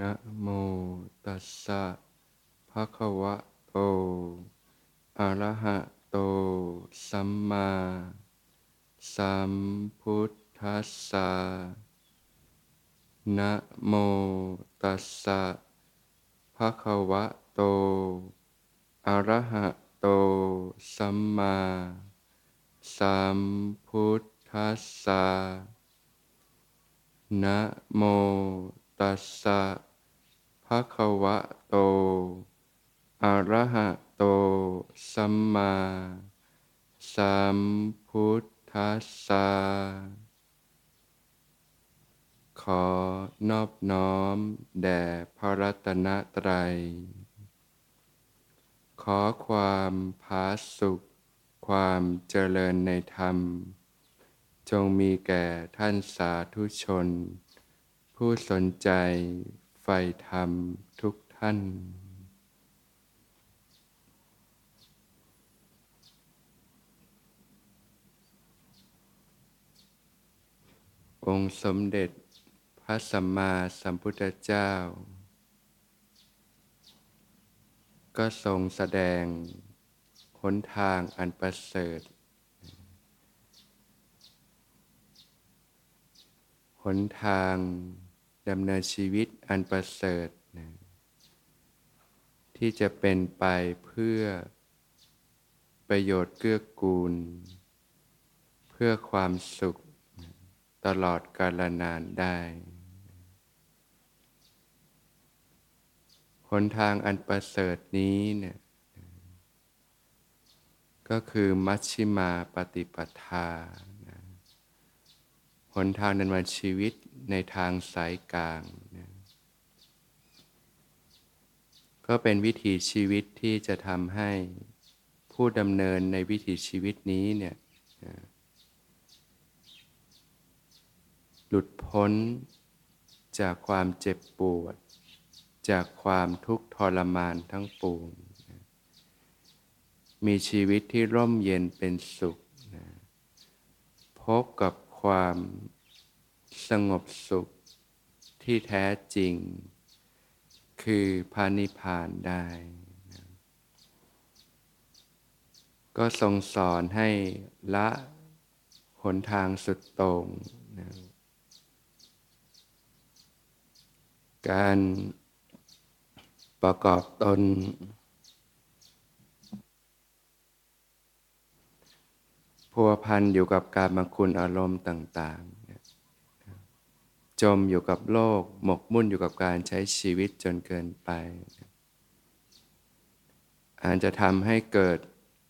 นะโมตัสสะภะคะวะโต อะระหะโต สัมมาสัมพุทธัสสะนะโมตัสสะภะคะวะโต อะระหะโต สัมมาสัมพุทธัสสะนะโม ตัสสะภะคะวะโต อะระหะโต สัมมาสัมพุทธัสสะ ขอนอบน้อม แด่พระรัตนตรัย ขอความผาสุข ความเจริญในธรรม จงมีแก่ท่านสาธุชน ผู้สนใจใฝ่ธรรมทุกท่าน องค์สมเด็จพระสัมมาสัมพุทธเจ้า ก็ทรงแสดงหนทางอันประเสริฐหนทาง ดำเนินชีวิตอันประเสริฐนะที่จะเป็นไปเพื่อประโยชน์เกื้อกูล เพื่อความสุขตลอดกาลนานได้หนทางอันประเสริฐนี้เนี่ยก็คือมัชชิมาปฏิปทานะหนทางดำเนินชีวิต ในทางสายกลางนะก็เป็นวิถีชีวิตที่จะทำให้ผู้ดำเนินในวิถีชีวิตนี้เนี่ยนะหลุดพ้นจากความเจ็บปวด จากความทุกข์ทรมานทั้งปวงนะมีชีวิตที่ร่มเย็นเป็นสุขนะพบกับความ สงบสุขที่แท้จริง คือพานิพานได้นะก็ทรงสอนให้ละหนทางสุดต่งนะการประกอบตน พัวพันอยู่กับการมาคุณอารมณ์ต่าง จมอยู่กับโลก หมกมุ่นอยู่กับการใช้ชีวิตจนเกินไป อาจจะทำให้เกิด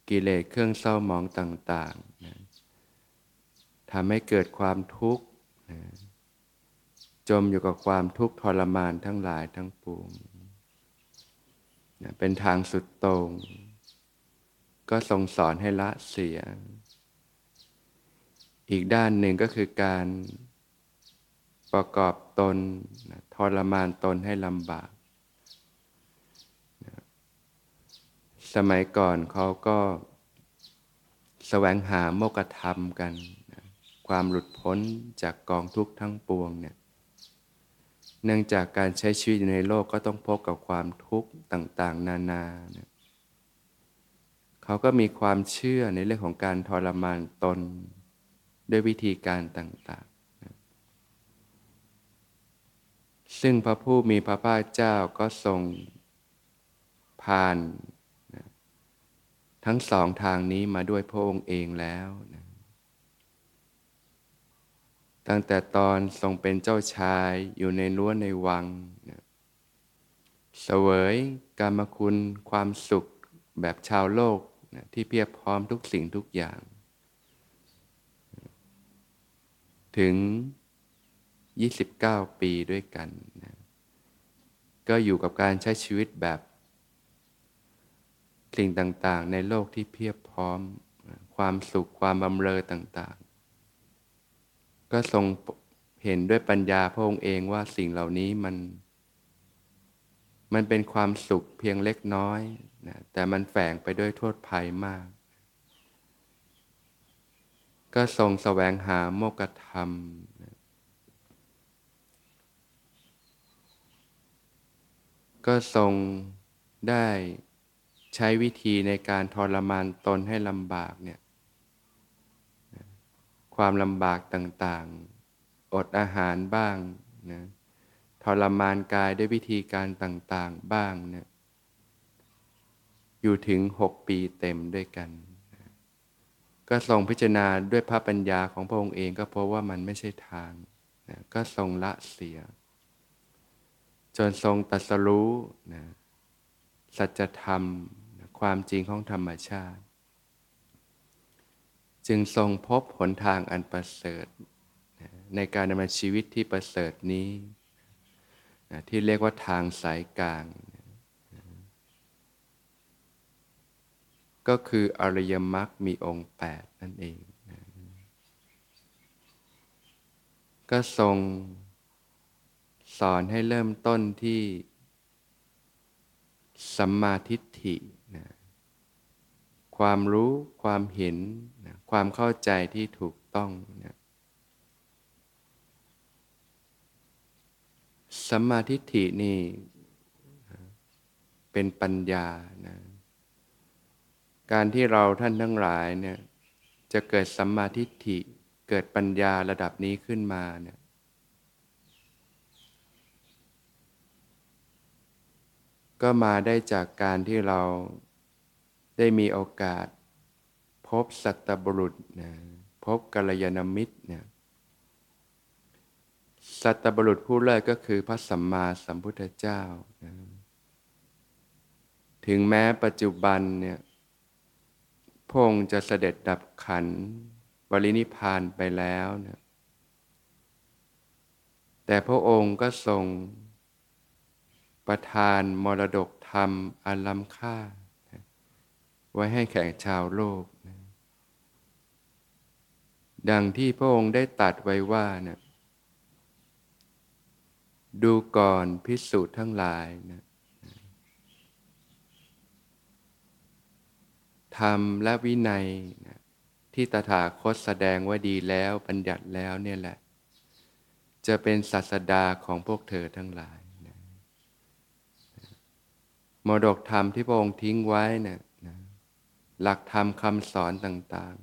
กิเลสเครื่องเศร้าหมองต่างๆทำให้เกิดความทุกข์จมอยู่กับความทุกข์ทรมานทั้งหลายทั้งปวงเป็นทางสุดต่งก็ทรงสอนให้ละเสีย อีกด้านหนึ่งก็คือการ ประกอบตนทรมานตนให้ลำบาก สมัยก่อนเขาก็แสวงหาโมกธรรมกัน ความหลุดพ้นจากกองทุกข์ทั้งปวงเนี่ยเนื่องจากการใช้ชีวิตในโลกก็ต้องพบกับความทุกข์ต่างๆ นานาเนี่ยเขาก็มีความเชื่อในเรื่องของการทรมานตน ด้วยวิธีการต่างๆ ซึ่งพระผู้มีพระภาคเจ้าก็ทรง ผ่านทั้งสองทางนี้มาด้วยพระองค์เองแล้วนะตั้งแต่ตอนทรงเป็นเจ้าชายอยู่ในรั้วในวังนะเสวยกรรมคุณความสุขแบบชาวโลกนะที่เพียบพร้อมทุกสิ่งทุกอย่าง ถึง 29 ปีด้วยกันนะก็อยู่กับการใช้ชีวิตแบบสิ่งต่างๆ ในโลกที่เพียบพร้อม ความสุขความบำเรอต่างๆ ก็ทรงเห็นด้วยปัญญาพระองค์เองว่าสิ่งเหล่านี้มัน มันเป็นความสุขเพียงเล็กน้อยนะแต่มันแฝงไปด้วยโทษภัยมาก ก็ทรงแสวงหาโมกธรรมนะ ก็ทรงได้ใช้วิธีในการทรมานตนให้ลำบากเนี่ยความลำบากต่างๆ อดอาหารบ้างนะทรมานกายด้วยวิธีการต่างๆบ้างเนี่ยอยู่ถึงหกปีเต็มด้วยกัน ก็ทรงพิจารณาด้วยพระปัญญาของพระองค์เองก็พราะว่ามันไม่ใช่ทางนะก็ทรงละเสีย จนทรงตัดสรู้นะสัจธรรมนะความจริงของธรรมชาติ จึงทรงพบหนทางอันประเสริฐนะในการดำเนินชีวิตที่ประเสริฐนี้นะที่เรียกว่าทางสายกลางนะก็คืออริยมรรคมีองค์แปดนั่นเองนะก็ทรง สอนให้เริ่มต้นที่ สัมมาทิฏฐินะความรู้ความเห็นนะความเข้าใจที่ถูกต้องนะสัมมาทิฏฐินี่เป็นปัญญานะการที่เราท่านทั้งหลายเนี่ยจะเกิดสัมมาทิฏฐิเกิดปัญญาระดับนี้ขึ้นมาเนี่ย ก็มาได้จากการที่เราได้มีโอกาส พบสัตบุรุษนะพบกัลยาณมิตรเนี่ยสัตบุรุษผู้เลิศก็คือพระสัมมาสัมพุทธเจ้านะถึงแม้ปัจจุบันเนี่ยพงจะเสด็จดับขันบรินิพานไปแล้วเนี่ยแต่พระองค์ก็ทรง ประทานมรดกธรรมอันล้ำค่า ไว้ให้แก่ชาวโลก ดังที่พระองค์ได้ตัดไว้ว่านะดูก่อนพิสูจน์ทั้งหลายนะธรรมและวินัยนะที่ตถาคตแสดงว่าดีแล้วบัญญัติแล้วเนี่ยแหละ จะเป็นศาสดาของพวกเธอทั้งหลาย มรดกธรรมที่พระองค์ทิ้งไว้เนะนะหลักธรรมคำสอนต่าง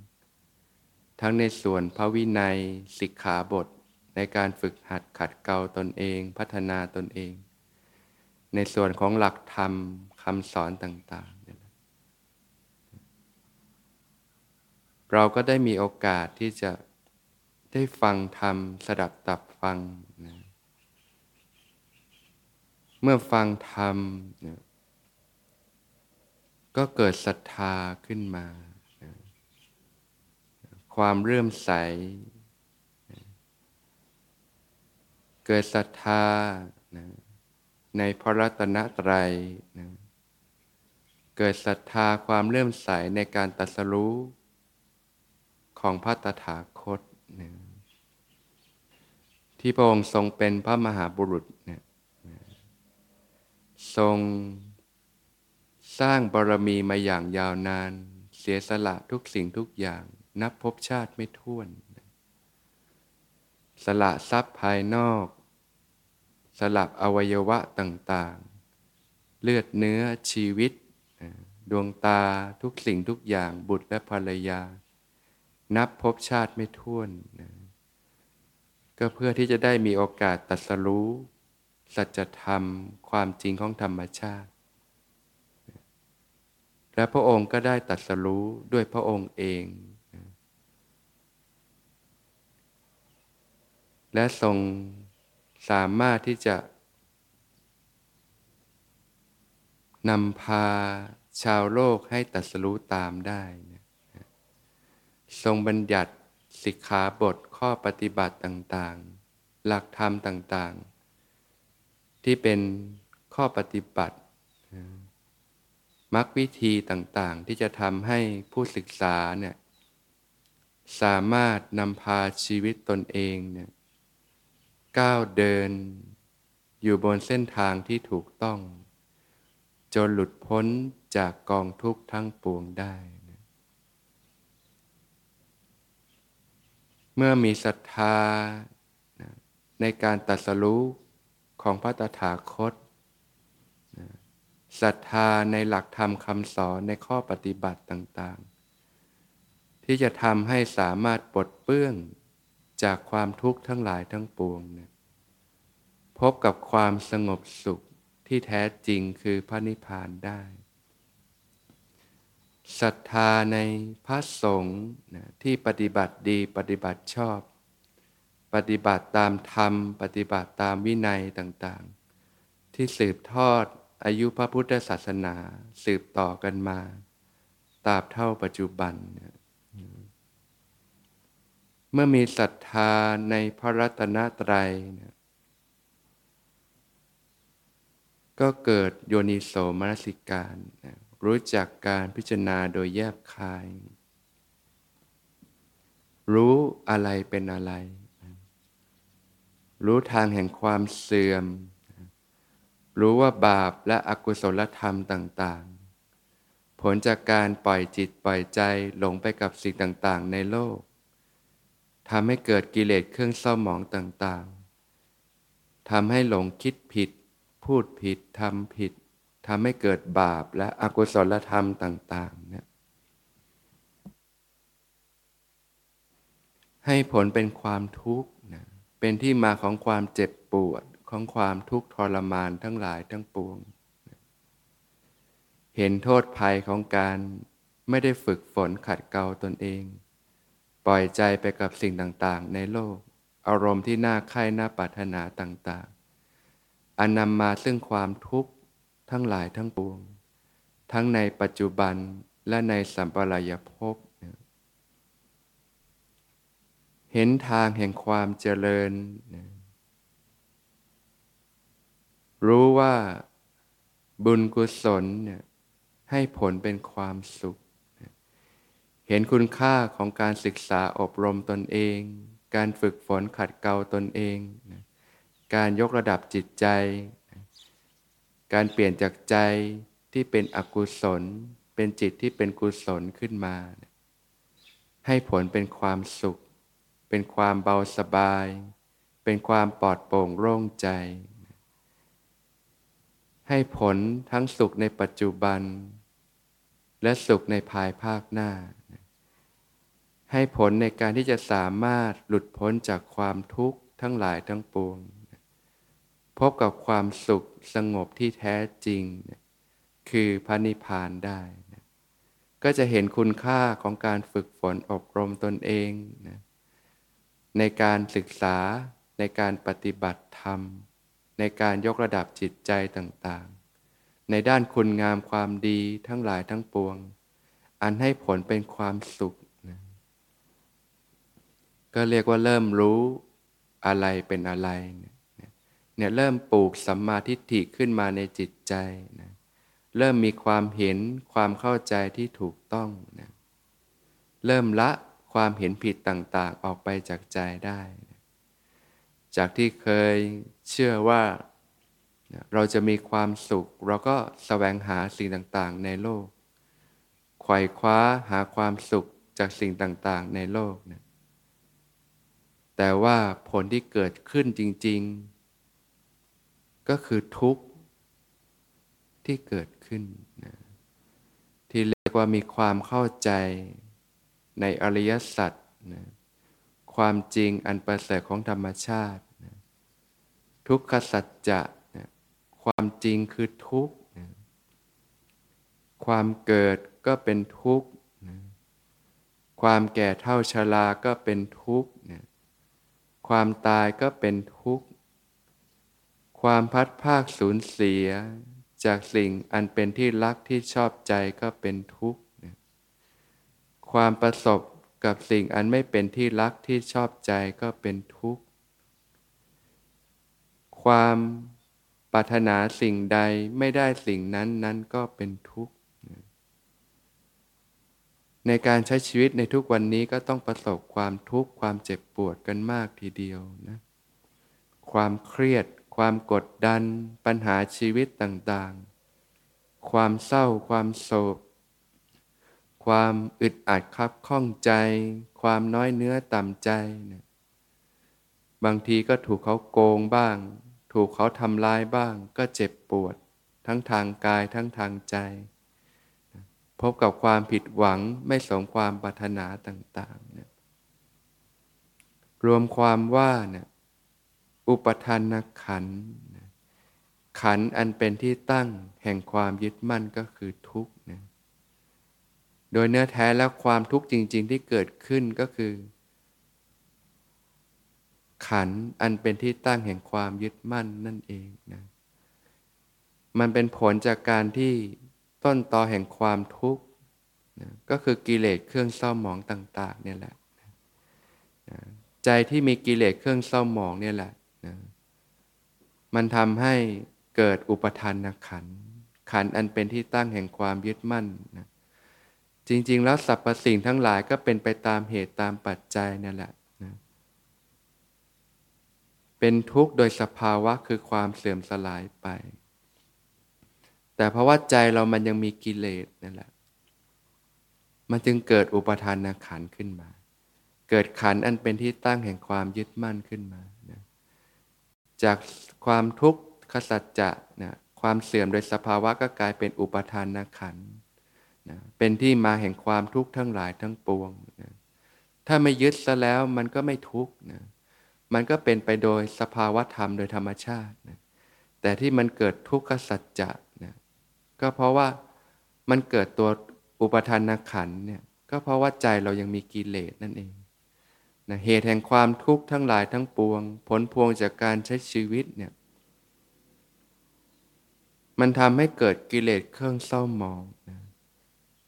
ๆ ทั้งในส่วนพระวินัยสิกขาบทในการฝึกหัดขัดเกลาตนเอง พัฒนาตนเอง ในส่วนของหลักธรรมคำสอนต่างๆ เราก็ได้มีโอกาสที่จะได้ฟังธรรมสดับตับฟังนะเมื่อฟังธรรมนะ ก็เกิดศรัทธาขึ้นมา ความเรื่มใส เกิดศรัทธาในพระรัตนตรัยนะเกิดศรัทธาความเลื่อมใสในการตัสรู้ของพระตถาคตนะที่พระองค์ทรงเป็นพระมหาบุรุษทรง สร้างบารมีมาอย่างยาวนาน เสียสละทุกสิ่งทุกอย่าง นับพบชาติไม่ท้วน สละทรัพย์ภายนอก สละอวัยวะต่างๆ เลือดเนื้อชีวิต ดวงตาทุกสิ่งทุกอย่างบุตรและภรรยา นับพบชาติไม่ท้วนนะก็เพื่อที่จะได้มีโอกาสตัดสรู้ สัจธรรม ความจริงของธรรมชาติ และพระองค์ก็ได้ตัดสรู้ด้วยพระองค์เอง และทรงสามารถที่จะนำพาชาวโลกให้ตัดสรู้ตามได้ทรงบัญญัติสิกขาบทข้อปฏิบัติต่างๆ หลักธรรมต่างๆ ที่เป็นข้อปฏิบัติ มรรควิธีต่างๆ ที่จะทำให้ผู้ศึกษาเนี่ยสามารถนำพาชีวิตตนเองเนี่ยก้าวเดิน อยู่บนเส้นทางที่ถูกต้อง จนหลุดพ้นจากกองทุกข์ทั้งปวงได้เมื่อมีศรัทธาในการตัดสรู้ของพระตถาคต ศรัทธาในหลักธรรมคำสอนในข้อปฏิบัติต่างๆ ที่จะทำให้สามารถปลดเปื้องจากความทุกข์ทั้งหลายทั้งปวงเนี่ยพบกับความสงบสุขที่แท้จริงคือพระนิพพานได้ศรัทธาในพระสงฆ์นะที่ปฏิบัติดีปฏิบัติชอบ ปฏิบัติตามธรรม ปฏิบัติตามวินัยต่างๆ ที่สืบทอด อายุพระพุทธศาสนาสืบต่อกันมาตราบเท่าปัจจุบัน เมื่อมีศรัทธาในพระรัตนตรัยนะก็เกิดโยนิโสมนสิการนะรู้จักการพิจารณาโดยแยบคาย รู้อะไรเป็นอะไร รู้ทางแห่งความเสื่อม รู้ว่าบาปและอกุศลธรรมต่างๆ ผลจากการปล่อยจิตปล่อยใจหลงไปกับสิ่งต่างๆ ในโลกทำให้เกิดกิเลสเครื่องเศร้าหมองต่างๆทำให้หลงคิดผิด พูดผิดทำผิดทำให้เกิดบาปและอกุศลธรรมต่างๆเนี่ยให้ผลเป็นความทุกข์นะเป็นที่มาของความเจ็บปวด ของความทุกข์ทรมานทั้งหลายทั้งปวง เห็นโทษภัยของการไม่ได้ฝึกฝนขัดเกลาตนเอง ปล่อยใจไปกับสิ่งต่างๆ ในโลก อารมณ์ที่น่าใคร่น่าปรารถนาต่างๆ อันนำมาซึ่งความทุกข์ทั้งหลายทั้งปวง ทั้งในปัจจุบันและในสัมปรายภพเห็นทางแห่งความเจริญ รู้ว่าบุญกุศลเนี่ยให้ผลเป็นความสุข เห็นคุณค่าของการศึกษาอบรมตนเอง การฝึกฝนขัดเกลาตนเอง การยกระดับจิตใจ การเปลี่ยนจากใจที่เป็นอกุศล เป็นจิตที่เป็นกุศลขึ้นมา ให้ผลเป็นความสุข เป็นความเบาสบาย เป็นความปลอดโปร่งโล่งใจ ให้ผลทั้งสุขในปัจจุบัน และสุขในภายภาคหน้า ให้ผลในการที่จะสามารถหลุดพ้นจากความทุกข์ทั้งหลายทั้งปวง พบกับความสุขสงบที่แท้จริง คือพระนิพพานได้ก็จะเห็นคุณค่าของการฝึกฝนอบรมตนเองนะในการศึกษาในการปฏิบัติธรรม ในการยกระดับจิตใจต่างๆ ในด้านคุณงามความดีทั้งหลายทั้งปวง อันให้ผลเป็นความสุขนะก็เรียกว่าเริ่มรู้อะไรเป็นอะไรนะเนี่ยเริ่มปลูกสัมมาทิฏฐิขึ้นมาในจิตใจนะเริ่มมีความเห็นความเข้าใจที่ถูกต้องนะเริ่มละความเห็นผิดต่างๆ ออกไปจากใจได้นะ จากที่เคยเชื่อว่า เราจะมีความสุข เราก็สแสวงหาสิ่งต่างๆ ในโลกไขว่คว้าหาความสุขจากสิ่งต่างๆ ในโลกนะแต่ว่าผลที่เกิดขึ้นจริง ๆ ก็คือทุกข์ที่เกิดขึ้นนะที่เรียกว่ามีความเข้าใจในอริยสัจนะ ความจริงอันประเสริฐของธรรมชาติ ทุกขสัจจะความจริงคือทุกข์ความเกิดก็เป็นทุกข์ความแก่เท่าชรา ก็เป็นทุกข์ความตายก็เป็นทุกข์ ความพัดภาคสูญเสีย จากสิ่งอันเป็นที่รักที่ชอบใจก็เป็นทุกข์ ความประสบ กับสิ่งอันไม่เป็นที่รักที่ชอบใจก็เป็นทุกข์ ความปรารถนาสิ่งใดไม่ได้สิ่งนั้นนั้นก็เป็นทุกข์ ในการใช้ชีวิตในทุกวันนี้ก็ต้องประสบความทุกข์ความเจ็บปวดกันมากทีเดียวนะ ความเครียด ความกดดัน ปัญหาชีวิตต่างๆ ความเศร้า ความโศก ความอึดอัดคับข้องใจ ความน้อยเนื้อต่ำใจนะบางทีก็ถูกเขาโกงบ้าง ถูกเขาทำร้ายบ้าง ก็เจ็บปวด ทั้งทางกายทั้งทางใจ พบกับความผิดหวังไม่สมความปรารถนาต่างๆนี่ยรวมความว่าเนี่ยอุปทานขัน ขันอันเป็นที่ตั้งแห่งความยึดมั่นก็คือทุกข์ โดยเนื้อแท้แล้วความทุกข์จริง ๆ ที่เกิดขึ้นก็คือ ขันอันเป็นที่ตั้งแห่งความยึดมั่นนั่นเองนะมันเป็นผลจากการที่ต้นตอแห่งความทุกข์นะก็คือกิเลสเครื่องเศร้าหมองต่าง ๆ เนี่ยแหละนะใจที่มีกิเลสเครื่องเศร้าหมองเนี่ยแหละนะมันทำให้เกิดอุปทานขันขันอันเป็นที่ตั้งแห่งความยึดมั่นนะ จริง ๆ แล้วสรรพสิ่งทั้งหลายก็เป็นไปตามเหตุตามปัจจัยนั่นแหละนะเป็นทุกข์โดยสภาวะคือความเสื่อมสลายไป แต่เพราะว่าใจเรามันยังมีกิเลสนั่นแหละ มันจึงเกิดอุปทานขันขึ้นมา เกิดขันอันเป็นที่ตั้งแห่งความยึดมั่นขึ้นมานะจากความทุกข์ขสัจจะนะความเสื่อมโดยสภาวะก็กลายเป็นอุปทานขัน นะเป็นที่มาแห่งความทุกข์ทั้งหลายทั้งปวงนะถ้าไม่ยึดซะแล้วมันก็ไม่ทุกข์นะมันก็เป็นไปโดยสภาวะธรรมโดยธรรมชาตินะแต่ที่มันเกิดทุกขสัจจะนะก็เพราะว่ามันเกิดตัวอุปทานขันเนี่ยก็เพราะว่าใจเรายังมีกิเลสนั่นเองนะเหตุแห่งความทุกข์ทั้งหลายทั้งปวง ผลพวงจากการใช้ชีวิตเนี่ยมันทำให้เกิดกิเลสเครื่องเศร้าหมองนะ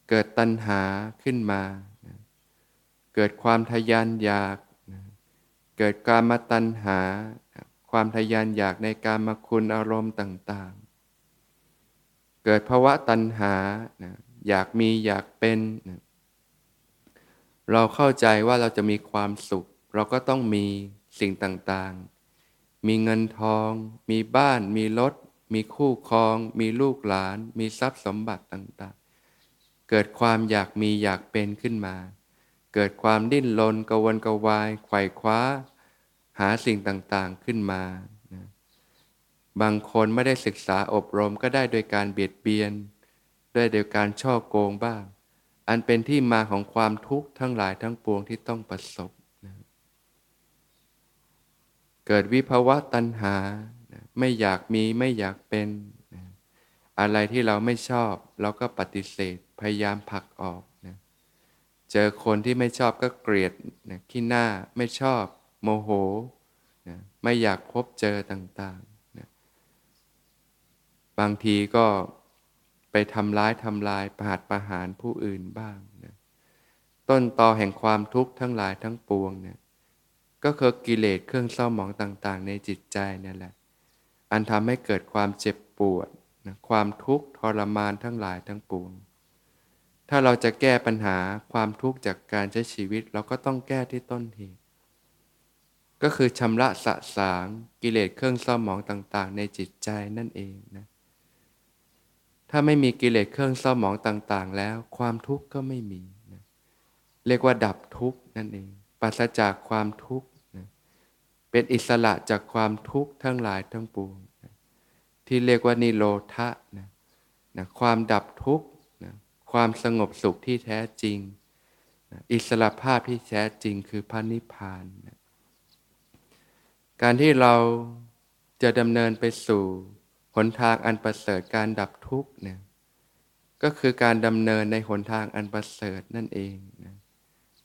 เกิดตัณหาขึ้นมา เกิดความทยานอยาก เกิดการมาตัณหา ความทยานอยากในการมาคุณอารมณ์ต่าง ๆ เกิดภาวะตัณหา อยากมีอยากเป็น เราเข้าใจว่าเราจะมีความสุข เราก็ต้องมีสิ่งต่าง ๆ มีเงินทอง มีบ้าน มีรถ มีคู่ครอง มีลูกหลาน มีทรัพย์สมบัติต่าง ๆ เกิดความอยากมีอยากเป็นขึ้นมา เกิดความดิ้นรนกวนกวายไขว่คว้า หาสิ่งต่างๆขึ้นมา บางคนไม่ได้ศึกษาอบรมก็ได้โดยการเบียดเบียน ด้วยโดยการช่อโกงบ้าง อันเป็นที่มาของความทุกข์ทั้งหลายทั้งปวงที่ต้องประสบนะเกิดวิภาวะตัณหา ไม่อยากมีไม่อยากเป็น อะไรที่เราไม่ชอบเราก็ปฏิเสธ พยายามผลักออกนะเจอคนที่ไม่ชอบก็เกลียดนะขี้หน้าไม่ชอบ โมโหนะไม่อยากพบเจอต่างๆนะบางทีก็ไปทำร้ายทำลายประหัตประหารผู้อื่นบ้างนะต้นตอแห่งความทุกข์ทั้งหลายทั้งปวงเนี่ยก็คือกิเลสเครื่องเศร้าหมองต่างๆ ในจิตใจนั่นแหละ อันทำให้เกิดความเจ็บปวดนะความทุกข์ทรมานทั้งหลายทั้งปวง ถ้าเราจะแก้ปัญหาความทุกข์จากการใช้ชีวิต เราก็ต้องแก้ที่ต้นเหตุ ก็คือชำระสะสางกิเลสเครื่องเศร้าหมองต่างๆ ในจิตใจนั่นเองนะ ถ้าไม่มีกิเลสเครื่องเศร้าหมองต่างๆ แล้วความทุกข์ก็ไม่มีนะเรียกว่าดับทุกข์นั่นเองปราศจากความทุกข์เป็นอิสระจากความทุกข์ทั้งหลายทั้งปวงนะที่เรียกว่านิโรธะนะนะความดับทุกข์ ความสงบสุขที่แท้จริง อิสระภาพที่แท้จริงคือพระนิพพาน การที่เราจะดำเนินไปสู่หนทางอันประเสริฐการดับทุกข์เนี่ยก็คือการดำเนินในหนทางอันประเสริฐนั่นเองนะ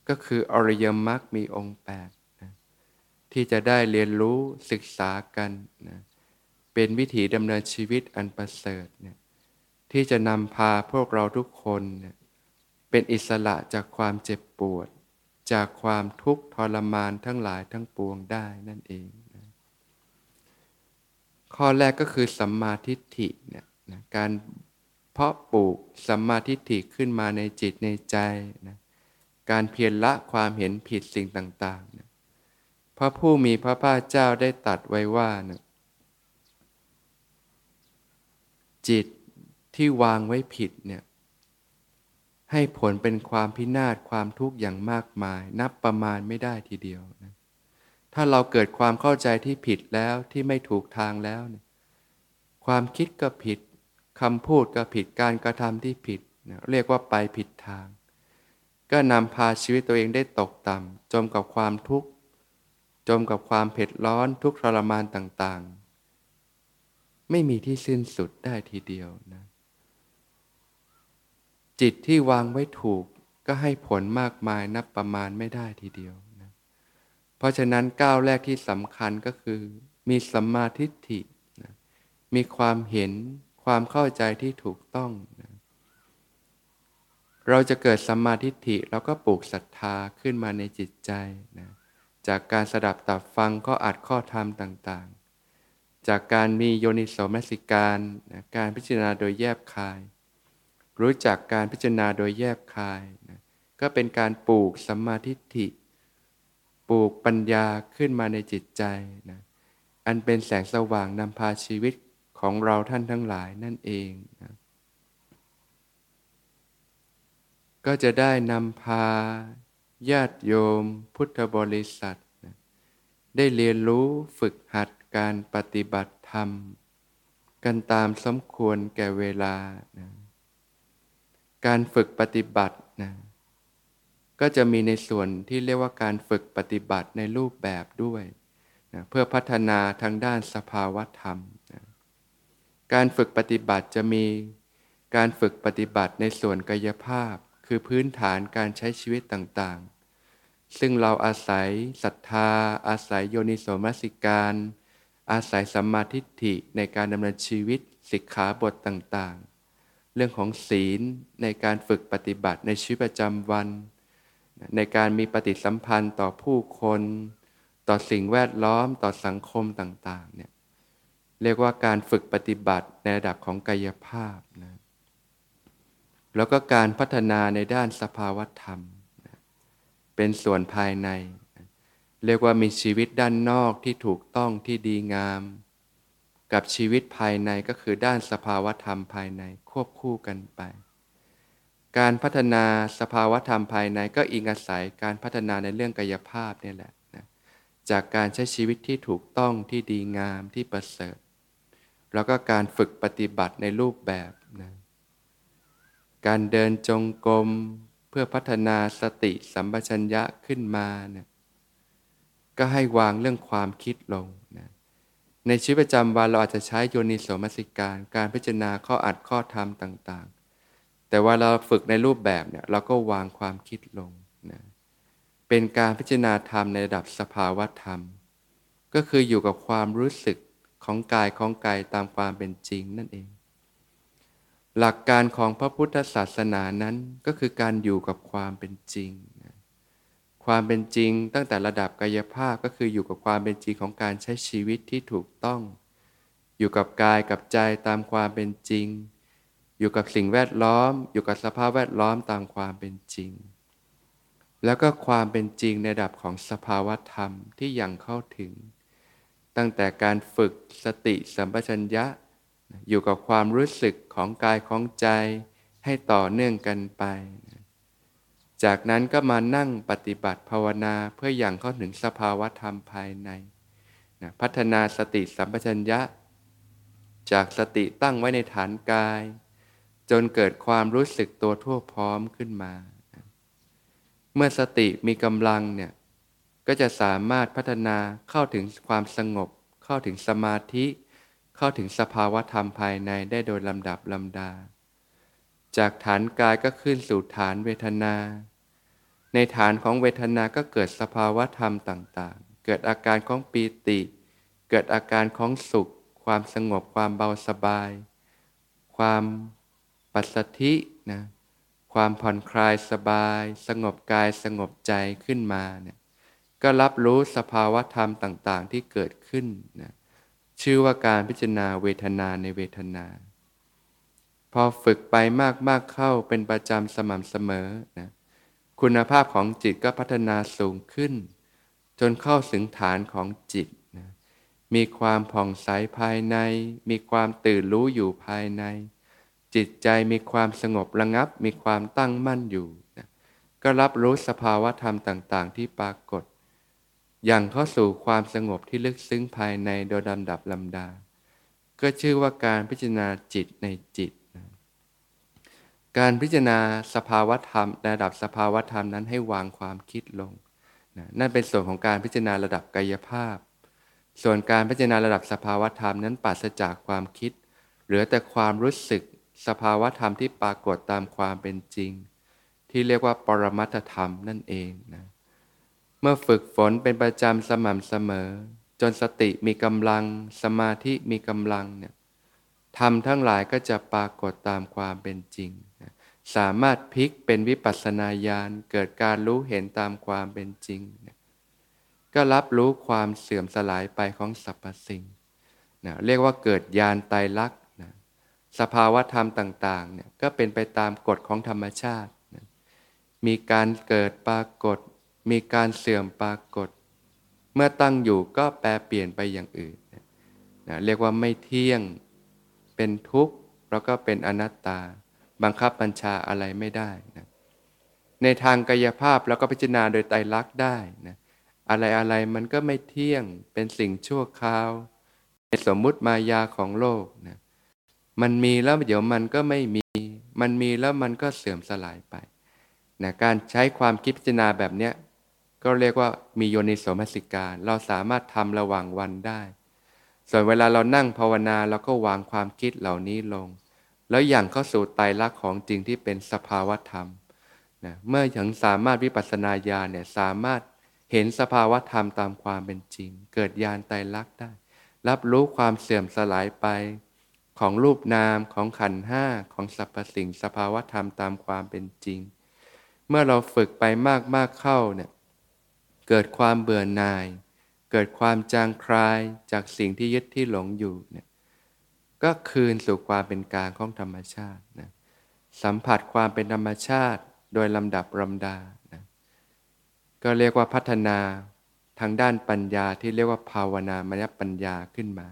ก็คืออริยมรรคมีองค์แปดที่จะได้เรียนรู้ศึกษากันนะเป็นวิถีดำเนินชีวิตอันประเสริฐเนี่ย ที่จะนำพาพวกเราทุกคนเป็นอิสระจากความเจ็บปวด จากความทุกข์ทรมานทั้งหลายทั้งปวงได้นั่นเองนะข้อแรกก็คือสัมมาทิฏฐิเนี่ยนะการเพาะปลูกสัมมาทิฏฐิขึ้นมาในจิตในใจนะการเพียรละความเห็นผิดสิ่งต่างๆนะพระผู้มีพระภาคเจ้าได้ตัดไว้ว่านะจิต ที่วางไว้ผิดเนี่ยให้ผลเป็นความพินาศความทุกข์อย่างมากมาย นับประมาณไม่ได้ทีเดียวนะถ้าเราเกิดความเข้าใจที่ผิดแล้วที่ไม่ถูกทางแล้วเนี่ยความคิดก็ผิดคำพูดก็ผิดการกระทำที่ผิดนะเรียกว่าไปผิดทาง ก็นำพาชีวิตตัวเองได้ตกต่ำจมกับความทุกข์ จมกับความเผ็ดร้อนทุกทรมานต่างๆ ไม่มีที่สิ้นสุดได้ทีเดียวนะ จิตที่วางไว้ถูกก็ให้ผลมากมายนับประมาณไม่ได้ทีเดียวนะเพราะฉะนั้นก้าวแรกที่สำคัญก็คือ มีสัมมาทิฏฐินะมีความเห็นความเข้าใจที่ถูกต้องนะเราจะเกิดสัมมาทิฏฐิเราก็ปลูกศรัทธาขึ้นมาในจิตใจนะจากการสดับตับฟังข้ออัดข้อธรรมต่างๆ จากการมีโยนิโสมนสิการนะการพิจารณาโดยแยบคาย รู้จักการพิจารณาโดยแยบคายนะก็เป็นการปลูกสัมมาทิฏฐิ ปลูกปัญญาขึ้นมาในจิตใจนะอันเป็นแสงสว่างนำพาชีวิตของเราท่านทั้งหลายนั่นเองนะก็จะได้นำพาญาติโยม พุทธบริษัทนะได้เรียนรู้ฝึกหัดการปฏิบัติธรรม กันตามสมควรแก่เวลานะ การฝึกปฏิบัตินะก็จะมีในส่วนที่เรียกว่าการฝึกปฏิบัติในรูปแบบด้วยนะเพื่อพัฒนาทางด้านสภาวธรรมนะการฝึกปฏิบัติจะมีการฝึกปฏิบัติในส่วนกายภาพ คือพื้นฐานการใช้ชีวิตต่างๆ ซึ่งเราอาศัยศรัทธา อาศัยโยนิโสมนสิการ อาศัยสัมมาทิฏฐิในการดำเนินชีวิตสิกขาบทต่าง เรื่องของศีลในการฝึกปฏิบัติในชีวิตประจำวัน ในการมีปฏิสัมพันธ์ต่อผู้คน ต่อสิ่งแวดล้อมต่อสังคมต่างๆเนี่ยเรียกว่าการฝึกปฏิบัติในระดับของกายภาพนะแล้วก็การพัฒนาในด้านสภาวธรรมนะเป็นส่วนภายในนะเรียกว่ามีชีวิตด้านนอกที่ถูกต้องที่ดีงาม กับชีวิตภายในก็คือด้านสภาวธรรมภายในควบคู่กันไป การพัฒนาสภาวธรรมภายในก็อิงอาศัยการพัฒนาในเรื่องกายภาพนี่แหละนะจากการใช้ชีวิตที่ถูกต้องที่ดีงามที่ประเสริฐ แล้วก็การฝึกปฏิบัติในรูปแบบนะการเดินจงกรมเพื่อพัฒนาสติสัมปชัญญะขึ้นมาเนี่ยก็ให้วางเรื่องความคิดลงนะ ในชีวิตประจำวันเราอาจจะใช้โยนิโสมสิการ การพิจารณาข้ออัดข้อธรรมต่าง ๆ แต่ว่าเราฝึกในรูปแบบเนี่ยเราก็วางความคิดลงนะเป็นการพิจารณาธรรมในระดับสภาวะธรรม ก็คืออยู่กับความรู้สึกของกายของกายตามความเป็นจริงนั่นเอง หลักการของพระพุทธศาสนานั้นก็คือการอยู่กับความเป็นจริง ความเป็นจริง ตั้งแต่ระดับกายภาพก็คืออยู่กับความเป็นจริงของการใช้ชีวิตที่ถูกต้อง อยู่กับกายกับใจตามความเป็นจริง อยู่กับสิ่งแวดล้อม อยู่กับสภาพแวดล้อมตามความเป็นจริง แล้วก็ความเป็นจริงในระดับของสภาวธรรมที่ยังเข้าถึง ตั้งแต่การฝึกสติสัมปชัญญะ อยู่กับความรู้สึกของกายของใจให้ต่อเนื่องกันไป จากนั้นก็มานั่งปฏิบัติภาวนาเพื่ออย่างเข้าถึงสภาวะธรรมภายในนะพัฒนาสติสัมปชัญญะ จากสติตั้งไว้ในฐานกาย จนเกิดความรู้สึกตัวทั่วพร้อมขึ้นมา เมื่อสติมีกำลังเนี่ยก็จะสามารถพัฒนาเข้าถึงความสงบ เข้าถึงสมาธิ เข้าถึงสภาวะธรรมภายในได้โดยลำดับลำดา จากฐานกายก็ขึ้นสู่ฐานเวทนา ในฐานของเวทนาก็เกิดสภาวะธรรมต่างๆ เกิดอาการของปีติ เกิดอาการของสุข ความสงบความเบาสบาย ความปัสสธินะความผ่อนคลายสบาย สงบกายสงบใจขึ้นมาเนี่ยก็รับรู้สภาวะธรรมต่างๆ ที่เกิดขึ้นนะชื่อว่าการพิจารณาเวทนาในเวทนา พอฝึกไปมากๆเข้าเป็นประจำสม่ำเสมอนะ คุณภาพของจิตก็พัฒนาสูงขึ้น จนเข้าถึงฐานของจิตนะมีความผ่องใสภายใน มีความตื่นรู้อยู่ภายใน จิตใจมีความสงบระงับ มีความตั้งมั่นอยู่นะก็รับรู้สภาวะธรรมต่าง ๆ ที่ปรากฏ อย่างเข้าสู่ความสงบที่ลึกซึ้งภายในโดยลำดับลำดา ก็ชื่อว่าการพิจารณาจิตในจิต การพิจารณาสภาวธรรมระดับสภาวธรรมนั้นให้วางความคิดลงนะนั่นเป็นส่วนของการพิจารณาระดับกายภาพ ส่วนการพิจารณาระดับสภาวธรรมนั้นปราศจากความคิด เหลือแต่ความรู้สึกสภาวธรรมที่ปรากฏตามความเป็นจริง ที่เรียกว่าปรมัตธรรมนั่นเองนะเมื่อฝึกฝนเป็นประจำสม่ำเสมอ จนสติมีกำลัง สมาธิมีกำลังเนี่ยธรรมทั้งหลายก็จะปรากฏตามความเป็นจริง สามารถพลิกเป็นวิปัสสนาญาณเกิดการรู้เห็นตามความเป็นจริงนะก็รับรู้ความเสื่อมสลายไปของสรรพสิ่งนะเรียกว่าเกิดญาณไตรลักษณ์นะสภาวะธรรมต่างๆเนี่ยก็เป็นไปตามกฎของธรรมชาตินะมีการเกิดปรากฏ มีการเสื่อมปรากฏ เมื่อตั้งอยู่ก็แปลเปลี่ยนไปอย่างอื่นนะเรียกว่าไม่เที่ยง เป็นทุกข์แล้วก็เป็นอนัตตา บังคับบัญชาอะไรไม่ได้นะในทางกายภาพแล้วก็พิจารณาโดยไตรลักษณ์ได้นะอะไรอะไรมันก็ไม่เที่ยงเป็นสิ่งชั่วคราวเป็นสมมุติมายาของโลกนะมันมีแล้วเดี๋ยวมันก็ไม่มี มันมีแล้วมันก็เสื่อมสลายไปนะการใช้ความคิดพิจารณาแบบเนี้ยก็เรียกว่ามีโยนิโสมนสิการ เราสามารถทำระหว่างวันได้ ส่วนเวลาเรานั่งภาวนาเราก็วางความคิดเหล่านี้ลง แล้วอย่างเข้าสู่ไตรลักษณ์ของจริงที่เป็นสภาวธรรมนะเมื่อยังสามารถวิปัสสนาญาณเนี่ยสามารถเห็นสภาวธรรมตามความเป็นจริง เกิดญาณไตรลักษณ์ได้ รับรู้ความเสื่อมสลายไป ของรูปนามของขันห้าของสรรพสิ่ง สภาวธรรมตามความเป็นจริง เมื่อเราฝึกไปมากๆเข้าเนี่ยเกิดความเบื่อหน่าย เกิดความจางคลายจากสิ่งที่ยึดที่หลงอยู่เนี่ย ก็คืนสู่ความเป็นกลางของธรรมชาตินะสัมผัสความเป็นธรรมชาติโดยลำดับลำดานะก็เรียกว่าพัฒนาทางด้านปัญญาที่เรียกว่าภาวนามยปัญญาขึ้นมา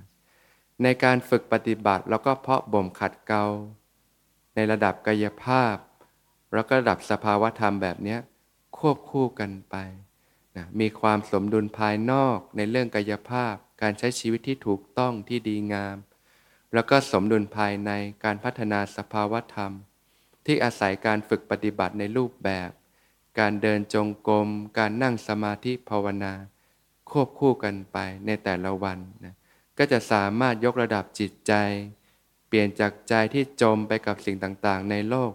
ในการฝึกปฏิบัติแล้วก็เพาะบ่มขัดเกลาในระดับกายภาพ แล้วก็ระดับสภาวธรรมแบบนี้ควบคู่กันไปนะมีความสมดุลภายนอกในเรื่องกายภาพ การใช้ชีวิตที่ถูกต้องที่ดีงาม แล้วก็สมดุลภายในการพัฒนาสภาวธรรม ที่อาศัยการฝึกปฏิบัติในรูปแบบ การเดินจงกรม การนั่งสมาธิภาวนา ควบคู่กันไปในแต่ละวันนะก็จะสามารถยกระดับจิตใจ เปลี่ยนจากใจที่จมไปกับสิ่งต่างๆ ในโลก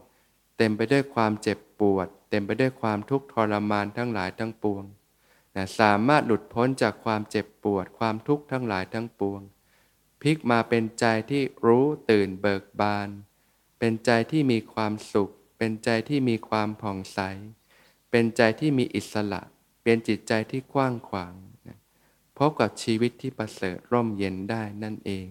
เต็มไปด้วยความเจ็บปวด เต็มไปด้วยความทุกข์ทรมานทั้งหลายทั้งปวงนะสามารถหลุดพ้นจากความเจ็บปวด ความทุกข์ทั้งหลายทั้งปวง พลิกมาเป็นใจที่รู้ตื่นเบิกบาน เป็นใจที่มีความสุข เป็นใจที่มีความผ่องใส เป็นใจที่มีอิสระ เป็นจิตใจที่กว้างขวางพบกับชีวิตที่ประเสริฐร่มเย็นได้นั่นเอง